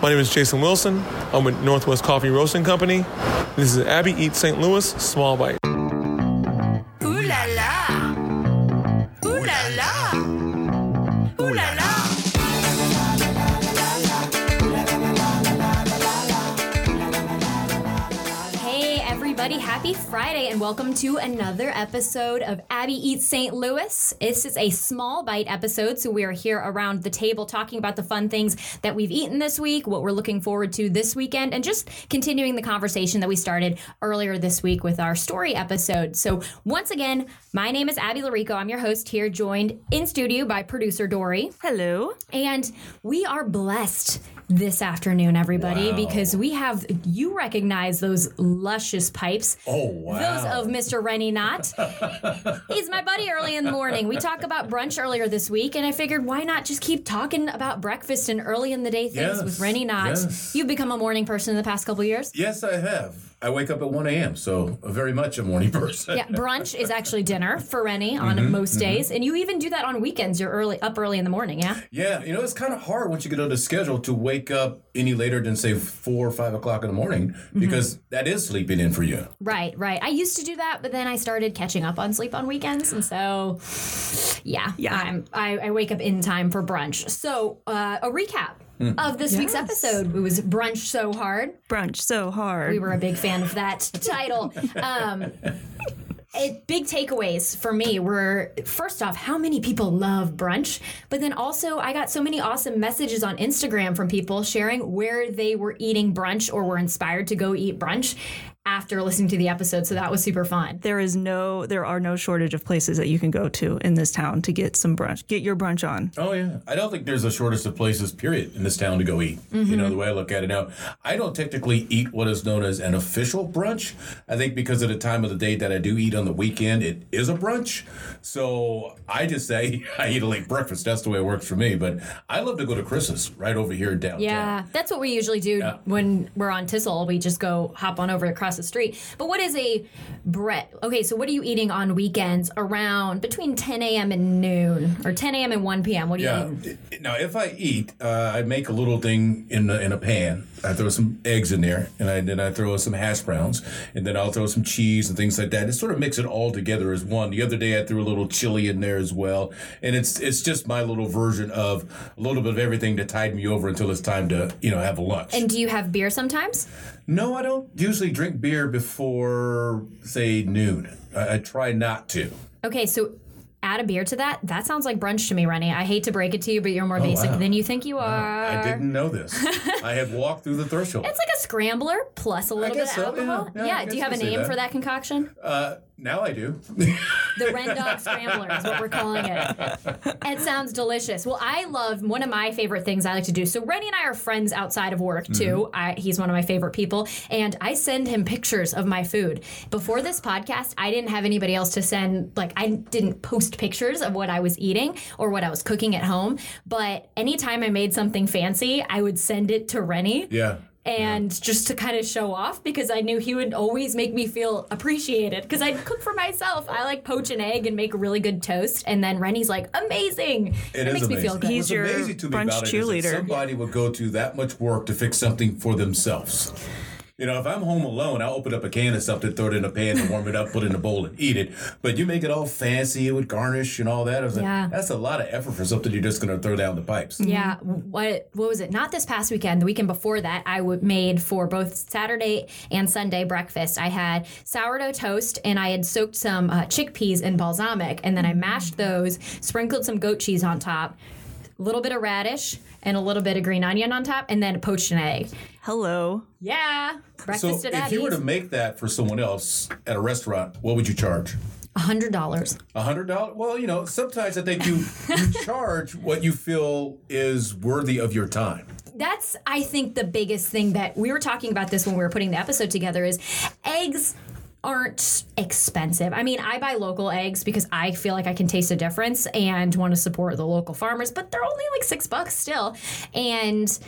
My name is Jason Wilson. I'm with Northwest Coffee Roasting Company. This is Abby Eats St. Louis Small Bite. Friday, and welcome to another episode of Abby Eats St. Louis. This is a small bite episode, so we are here around the table talking about the fun things that we've eaten this week, what we're looking forward to this weekend, and just continuing the conversation that we started earlier this week with our story episode. So, once again, my name is Abby Llorico. I'm your host here, joined in studio by producer Dory. Hello. And we are blessed this afternoon, everybody, because we have you recognize those luscious pipes. Oh, wow. Those of Mr. Rennie Knott. He's my buddy early in the morning. We talked about brunch earlier this week, and I figured why not just keep talking about breakfast and early in the day things Yes, with Rennie Knott. yes. You've become a morning person in the past couple years. Yes, I have. I wake up at 1 a.m., so very much a morning person. Yeah, brunch is actually dinner for Rennie on Mm-hmm, most days, and you even do that on weekends. You're early up early in the morning, yeah. Yeah, you know, it's kind of hard once you get on the schedule to wake up any later than, say, 4 or 5 o'clock in the morning Mm-hmm. because that is sleeping in for you. Right, right. I used to do that, but then I started catching up on sleep on weekends, and so yeah, Yeah. I'm, I, I wake up in time for brunch. So uh, a recap of this week's episode. It was brunch so hard. Brunch so hard. We were a big fan of that title. Um, it, big takeaways for me were first off how many people love brunch but then also i got so many awesome messages on instagram from people sharing where they were eating brunch or were inspired to go eat brunch after listening to the episode so that was super fun there is no, there are no shortage of places that you can go to in this town to get some brunch, get your brunch on. Oh, yeah. I don't think there's a shortage of places, period, in this town to go eat. You know, mm-hmm. the way I look at it now. I don't technically eat what is known as an official brunch. I think because of the time of the day that I do eat on the weekend, it is a brunch. So I just say I eat a late breakfast. That's the way it works for me. But I love to go to Chris's right over here in downtown. Yeah, that's what we usually do Yeah. when we're on Tissel. We just go hop on over across the street. But what is a bread? Okay, so what are you eating on weekends around between 10 a.m. and noon or 10 a.m. and 1 p.m.? What do you Yeah. eat? Now, if I eat, uh, I make a little thing in a, in a pan. I throw some eggs in there, and I, then I throw some hash browns, and then I'll throw some cheese and things like that. And sort of mix it all together as one. The other day, I threw a little chili in there as well, and it's it's just my little version of a little bit of everything to tide me over until it's time to you know have a lunch. And do you have beer sometimes? no, I don't usually drink beer before say noon. I, I try not to. Okay, so add a beer to that. That sounds like brunch to me, Rennie. I hate to break it to you, but you're more basic Oh, wow. than you think you are. I didn't know this. I had walked through the threshold. It's like a scrambler plus a little bit of so, yeah. alcohol. Yeah, I Yeah. Do you have a you could say name that. for that concoction? Uh, now I do. The Ren Dog Scrambler is what we're calling it. It sounds delicious. Well, I love one of my favorite things I like to do. So Rennie and I are friends outside of work too. Mm-hmm. I, he's one of my favorite people, and I send him pictures of my food. Before this podcast, I didn't have anybody else to send. Like I didn't post pictures of what I was eating or what I was cooking at home. But anytime I made something fancy, I would send it to Rennie Yeah. And just to kind of show off because I knew he would always make me feel appreciated because I'd cook for myself. I like poach an egg and make really good toast, and then Rennie's like, amazing. It makes amazing. me feel good. He's What's your amazing to me brunch about it is that cheerleader. somebody would go to that much work to fix something for themselves. You know, if I'm home alone, I'll open up a can of something, throw it in a pan, and warm it up, put it in a bowl, and eat it. But you make it all fancy with garnish and all that. I was like, Yeah. that's a lot of effort for something you're just going to throw down the pipes. Yeah, what what was it? Not this past weekend. The weekend before that, I w- made for both Saturday and Sunday breakfast. I had sourdough toast and I had soaked some uh, chickpeas in balsamic, and then I mashed those, sprinkled some goat cheese on top, a little bit of radish, and a little bit of green onion on top, and then poached an egg. Hello. Yeah, So breakfast at if you were to make that for someone else at a restaurant, what would you charge? A hundred dollars. A hundred dollars? Well, you know, sometimes I think you you charge what you feel is worthy of your time. That's I think the biggest thing that we were talking about this when we were putting the episode together is eggs aren't expensive. I mean, I buy local eggs because I feel like I can taste a difference and want to support the local farmers, but they're only like 6 bucks still. And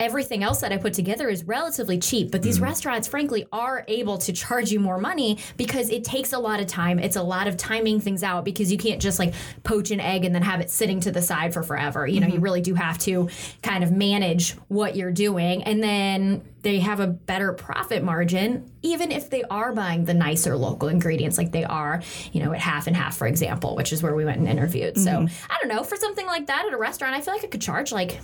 everything else that I put together is relatively cheap. But these hmm. restaurants, frankly, are able to charge you more money because it takes a lot of time. It's a lot of timing things out because you can't just like poach an egg and then have it sitting to the side for forever. You know, you mm-hmm. really do have to kind of manage what you're doing. And then they have a better profit margin, even if they are buying the nicer local ingredients like they are, you know, at half and half, for example, which is where we went and interviewed. So mm-hmm. I don't know, for something like that at a restaurant, I feel like I could charge like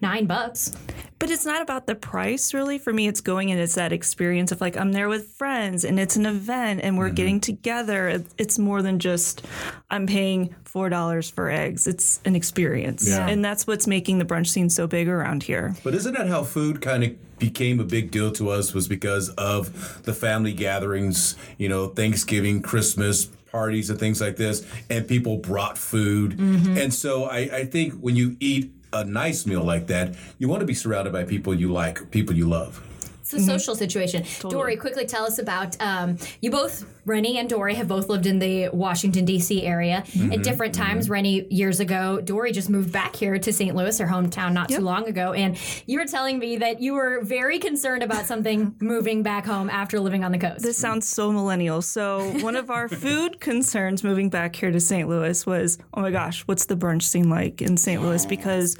nine bucks. But it's not about the price, really. For me, it's going and it's that experience of like, I'm there with friends and it's an event and we're mm-hmm. getting together. It's more than just, I'm paying $4 for eggs. It's an experience. Yeah. And that's what's making the brunch scene so big around here. But isn't that how food kind of became a big deal to us? Was because of the family gatherings, you know, Thanksgiving, Christmas parties, and things like this, and people brought food. Mm-hmm. And so I, I think when you eat a nice meal like that, you want to be surrounded by people you like, people you love. It's a mm-hmm. social situation. Dory, quickly tell us about um, you both, Rennie and Dory, have both lived in the Washington, D.C. area at mm-hmm. different mm-hmm. times. Rennie, years ago, Dory just moved back here to St. Louis, her hometown, not too long ago. And you were telling me that you were very concerned about something moving back home after living on the coast. This sounds so millennial. So, one of our food concerns moving back here to St. Louis was, oh my gosh, what's the brunch scene like in St. Louis? Because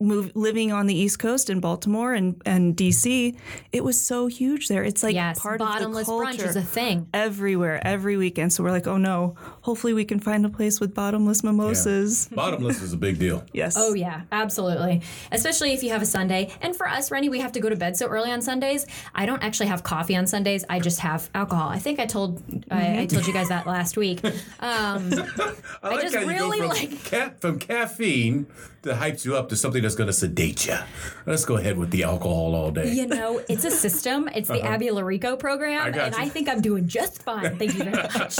move, living on the East Coast in Baltimore and, and DC, it was so huge there. It's like yes, part bottomless of the culture. brunch is a thing. everywhere, every weekend. So we're like, oh no, hopefully we can find a place with bottomless mimosas. Bottomless is a big deal. Yes. Oh yeah, absolutely. Especially if you have a Sunday. And for us, Rennie, we have to go to bed so early on Sundays. I don't actually have coffee on Sundays. I just have alcohol. I think I told I, I told you guys that last week. Um, I like just how you really go from, like- ca- from caffeine that hypes you up to something that's going to sedate you. Let's go ahead with the alcohol all day. you know, it's a system. It's the Abby Llorico program, Uh-huh. and you. I think I'm doing just fine. Thank you very much.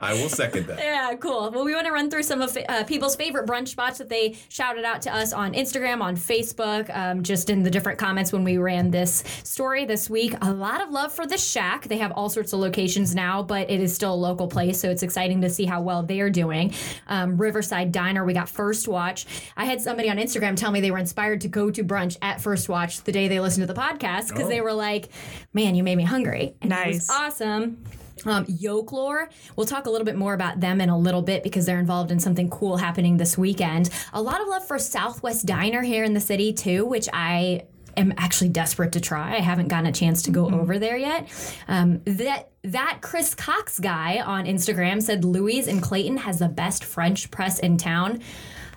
I will second that. Yeah, cool. Well, we want to run through some of uh, people's favorite brunch spots that they shouted out to us on Instagram, on Facebook, um, just in the different comments when we ran this story this week. A lot of love for the Shack. They have all sorts of locations now, but it is still a local place, so it's exciting to see how well they're doing. Um, Riverside Diner, we got First Watch. I had somebody on Instagram tell me they were inspired to go to brunch at First Watch the day they listened to the podcast because they were like, "Man, you made me hungry." And it was Nice. awesome. Um, we'll talk a little bit more about them in a little bit because they're involved in something cool happening this weekend. A lot of love for Southwest Diner here in the city too, which I am actually desperate to try. I haven't gotten a chance to go over there yet. Um, that that Chris Cox guy on Instagram said Louise and Clayton has the best French press in town.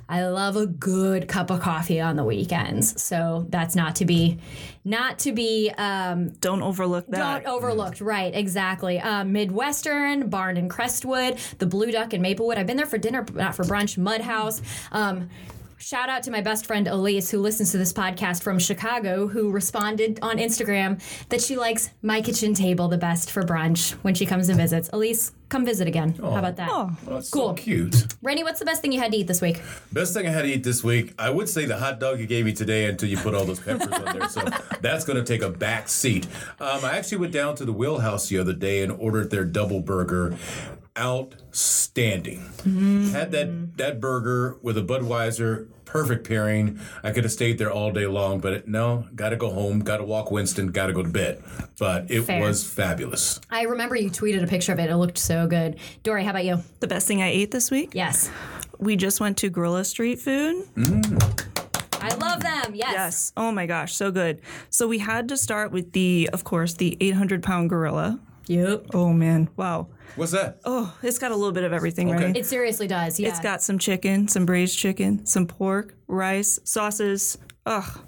I love a good cup of coffee on the weekends, so that's not to be, not to be um, Don't overlook that. don't overlooked, right? Exactly. Um, Midwestern, Barn and Crestwood, the Blue Duck in Maplewood. I've been there for dinner, but not for brunch. Mud House. Um, shout out to my best friend Elise, who listens to this podcast from Chicago, who responded on Instagram that she likes my kitchen table the best for brunch when she comes and visits. Elise, come visit again. How about that? Oh, that's Cool. so cute. Rennie, what's the best thing you had to eat this week? Best thing I had to eat this week, I would say the hot dog you gave me today until you put all those peppers on there. So that's going to take a back seat. Um, I actually went down to the Wheelhouse the other day and ordered their double burger. Outstanding. Had that that burger with a Budweiser, perfect pairing. I could have stayed there all day long, but no, got to go home, got to walk Winston, got to go to bed. But it Fair. was fabulous. I remember you tweeted a picture of it. It looked so good. Dory, how about you? The best thing I ate this week? Yes. We just went to Guerrilla Street Food. I love them. Yes. Yes. Oh my gosh, so good. So we had to start with the, of course, the 800 pound gorilla. Yep. Oh man, wow. What's that? Oh, it's got a little bit of everything, Okay. right? It seriously does. Yeah. It's got some chicken, some braised chicken, some pork, rice, sauces, ugh,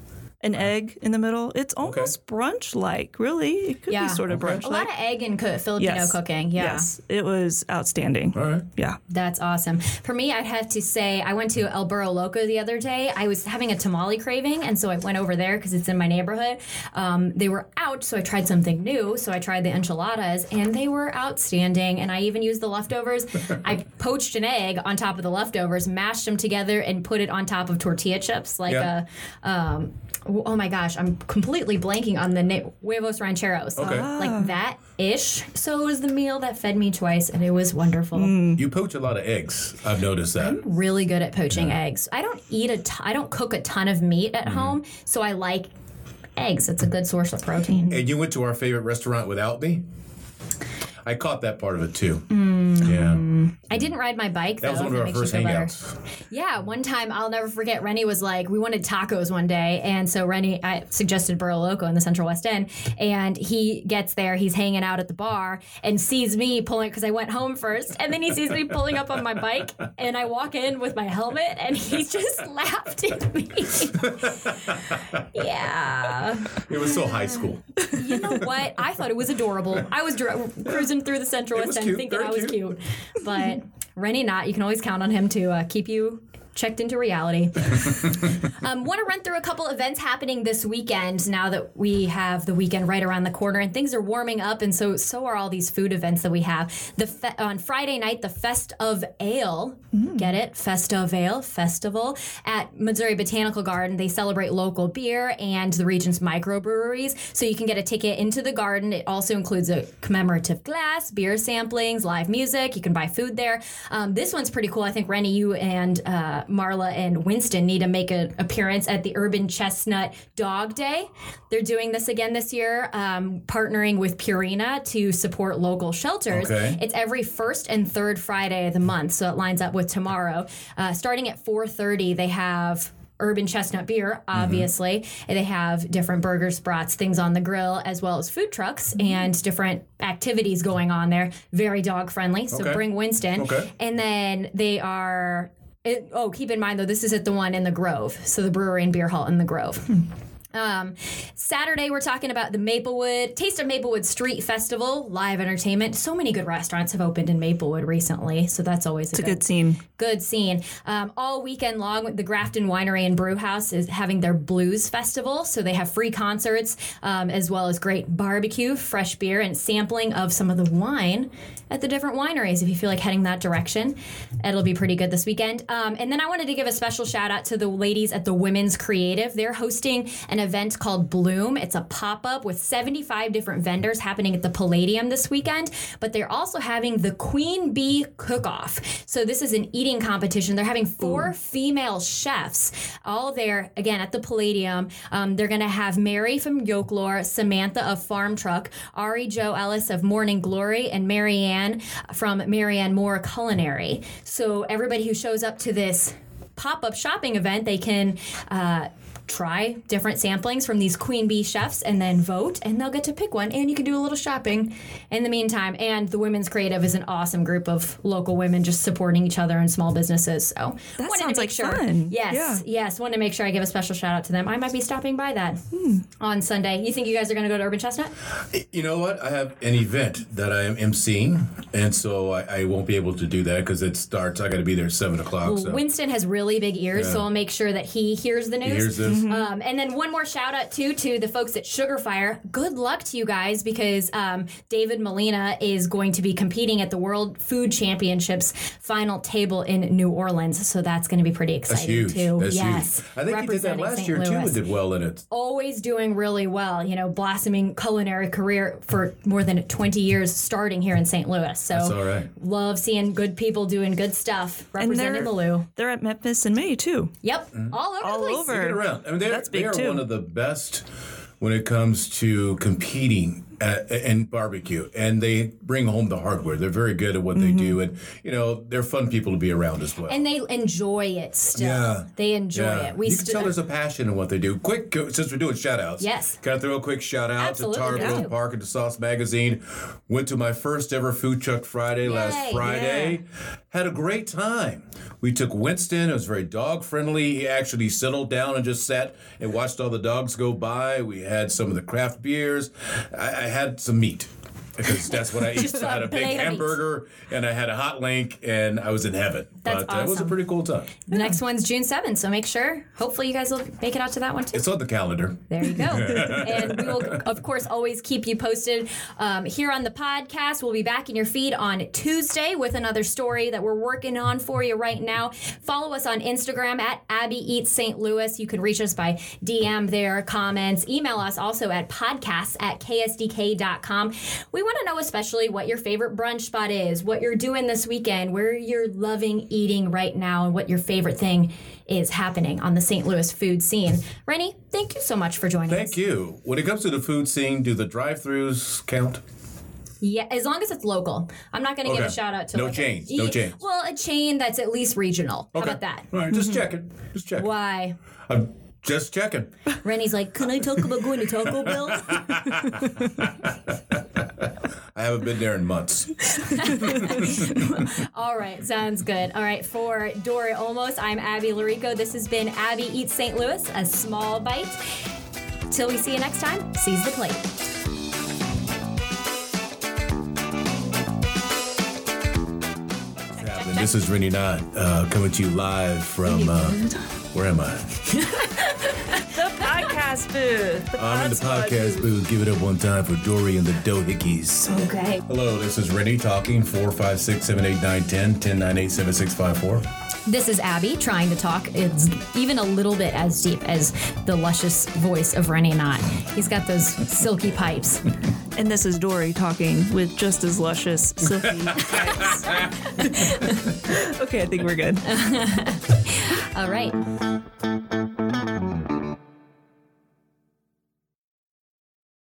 an egg in the middle. It's almost brunch like, really. It could Yeah. be sort of brunch like a lot of egg in co- Filipino Yes. cooking. Yeah. Yes, it was outstanding. All right. Yeah. That's awesome. For me, I'd have to say I went to El Burro Loco the other day. I was having a tamale craving, and so I went over there because it's in my neighborhood. Um, they were out, so I tried something new. So I tried the enchiladas, and they were outstanding. And I even used the leftovers. I poached an egg on top of the leftovers, mashed them together, and put it on top of tortilla chips, like Yeah. a um, oh my gosh, I'm completely blanking on the name. Huevos rancheros. Okay. Like that ish. So it was the meal that fed me twice, and it was wonderful. You poach a lot of eggs. I've noticed that. I'm really good at poaching eggs. I don't eat a. T- I don't cook a ton of meat Mm-hmm. at home, so I like eggs. It's a good source of protein. And you went to our favorite restaurant without me. I caught that part of it too. Mm. Yeah, I didn't ride my bike. that was one of our first better. hangouts. Yeah, one time I'll never forget. Rennie was like, we wanted tacos one day, and so Rennie, I suggested Burro Loco in the Central West End, and he gets there, he's hanging out at the bar, and sees me pulling because I went home first, and then he sees me pulling up on my bike, and I walk in with my helmet, and he just laughed at me. yeah, It was so high school. you know what? I thought it was adorable. I was dr- cruising through the Central West End cute, thinking I was cute. cute, but Rennie not. You can always count on him to uh, keep you checked into reality. um, Want to run through a couple events happening this weekend now that we have the weekend right around the corner and things are warming up, and so so are all these food events that we have. The fe- on Friday night, the Fest of Ale, get it? Fest of Ale festival at Missouri Botanical Garden. They celebrate local beer and the region's microbreweries, so you can get a ticket into the garden. It also includes a commemorative glass, beer samplings, live music. You can buy food there. Um, this one's pretty cool. I think Rennie, you and uh, Marla and Winston need to make an appearance at the Urban Chestnut Dog Day. They're doing this again this year, um, partnering with Purina to support local shelters. Okay. It's every first and third Friday of the month, so it lines up with tomorrow. Uh, starting at 4:30, they have urban chestnut beer obviously and they have different burgers brats things on the grill as well as food trucks and different activities going on there very dog friendly so Okay. bring winston Okay. and then they are it, oh keep in mind though this is at the one in the grove. So the brewery and beer hall in the grove hmm. Um, Saturday, we're talking about the Maplewood Taste of Maplewood Street Festival, live entertainment. So many good restaurants have opened in Maplewood recently, so that's always It's a good scene. good scene. Um, all weekend long, the Grafton Winery and Brew House is having their Blues Festival. So they have free concerts um, as well as great barbecue, fresh beer, and sampling of some of the wine at the different wineries. If you feel like heading that direction, it'll be pretty good this weekend. Um, and then I wanted to give a special shout out to the ladies at the Women's Creative. They're hosting an event called Bloom. It's a pop up with 75 different vendors happening at the Palladium this weekend, but they're also having the Queen Bee Cook Off. So this is an eating competition. They're having four female chefs all there again at the Palladium. Um, they're going to have Mary from Yokelore, Samantha of Farm Truck, Ari Joe Ellis of Morning Glory, and Marianne from Marianne Moore Culinary. So everybody who shows up to this pop-up shopping event, they can. Uh, Try different samplings from these queen bee chefs and then vote, and they'll get to pick one. And you can do a little shopping in the meantime. And the Women's Creative is an awesome group of local women just supporting each other and small businesses. So That wanted to sounds make like sure, fun. Yes, Yeah. yes. Wanted to make sure I give a special shout out to them. I might be stopping by that Hmm. on Sunday. You think you guys are going to go to Urban Chestnut? You know what? I have an event that I am emceeing, and so I, I won't be able to do that because it starts. I got to be there at seven o'clock. So Winston has really big ears, so I'll make sure that he hears the news. Here's this. Um, and then one more shout out too to the folks at Sugar Fire. Good luck to you guys because um, David Molina is going to be competing at the World Food Championships final table in New Orleans. So that's going to be pretty exciting That's huge. too. That's yes, huge. I think he did that last St. year too. And did well in it. Always doing really well, you know, blossoming culinary career for more than 20 years starting here in St. Louis. So That's all right. love seeing good people doing good stuff And representing they're, the Lou. they're at Memphis in May too. Yep, all over All the place. over. Get around. I mean, they're, That's big, they are too. one of the best when it comes to competing at, in barbecue, and they bring home the hardware. They're very good at what they do, mm-hmm. and you know they're fun people to be around as well. And they enjoy it still. Yeah. They enjoy Yeah. it. We you can tell there's a passion in what they do. Quick, since we're doing shout outs. Yes. Can I throw a quick shout out Absolutely, to Tar yeah. Park and to Sauce Magazine? Went to my first ever Food Truck Friday last Yay. Friday. Had a great time. We took Winston. It was very dog friendly. He actually settled down and just sat and watched all the dogs go by. We had some of the craft beers. I, I had some meat. Because that's what I eat. Just So I had a big hamburger and I had a hot link and I was in heaven. That's but uh, it was a pretty cool time. The next one's June 7th, so make sure. Hopefully, you guys will make it out to that one too. It's on the calendar. There you go. and we will, of course, always keep you posted um, here on the podcast. We'll be back in your feed on Tuesday with another story that we're working on for you right now. Follow us on Instagram at Abby Eats St. Louis. You can reach us by DM there, comments. Email us also at podcasts at ksdk.com. We want to know especially what your favorite brunch spot is, what you're doing this weekend, where you're loving eating right now, and what your favorite thing is happening on the St. Louis food scene. Rennie, thank you so much for joining us. Thank you. When it comes to the food scene, do the drive-throughs count? Yeah, as long as it's local. I'm not going to give a shout out to No like a- no chains. Well, a chain that's at least regional. Okay. How about that? All right, just checking. Just checking. Why? I'm just checking. Rennie's like, can I talk about going to Taco Bell? I haven't been there in months. All right, sounds good. All right, for Dory Almost, I'm Abby Llorico. This has been Abby Eats St. Louis, a small bite. Till we see you next time, seize the plate. This is Rennie Knott uh, coming to you live from, uh, where am I? The podcast booth. The I'm in the podcast booth. Give it up one time for Dory and the Dohickeys. Okay. Hello, this is Rennie talking 456 789 10 1098 7654. This is Abby trying to talk. It's even a little bit as deep as the luscious voice of Rennie Knott. He's got those silky pipes. And this is Dory talking with just as luscious, silky pipes. okay, I think we're good. All right.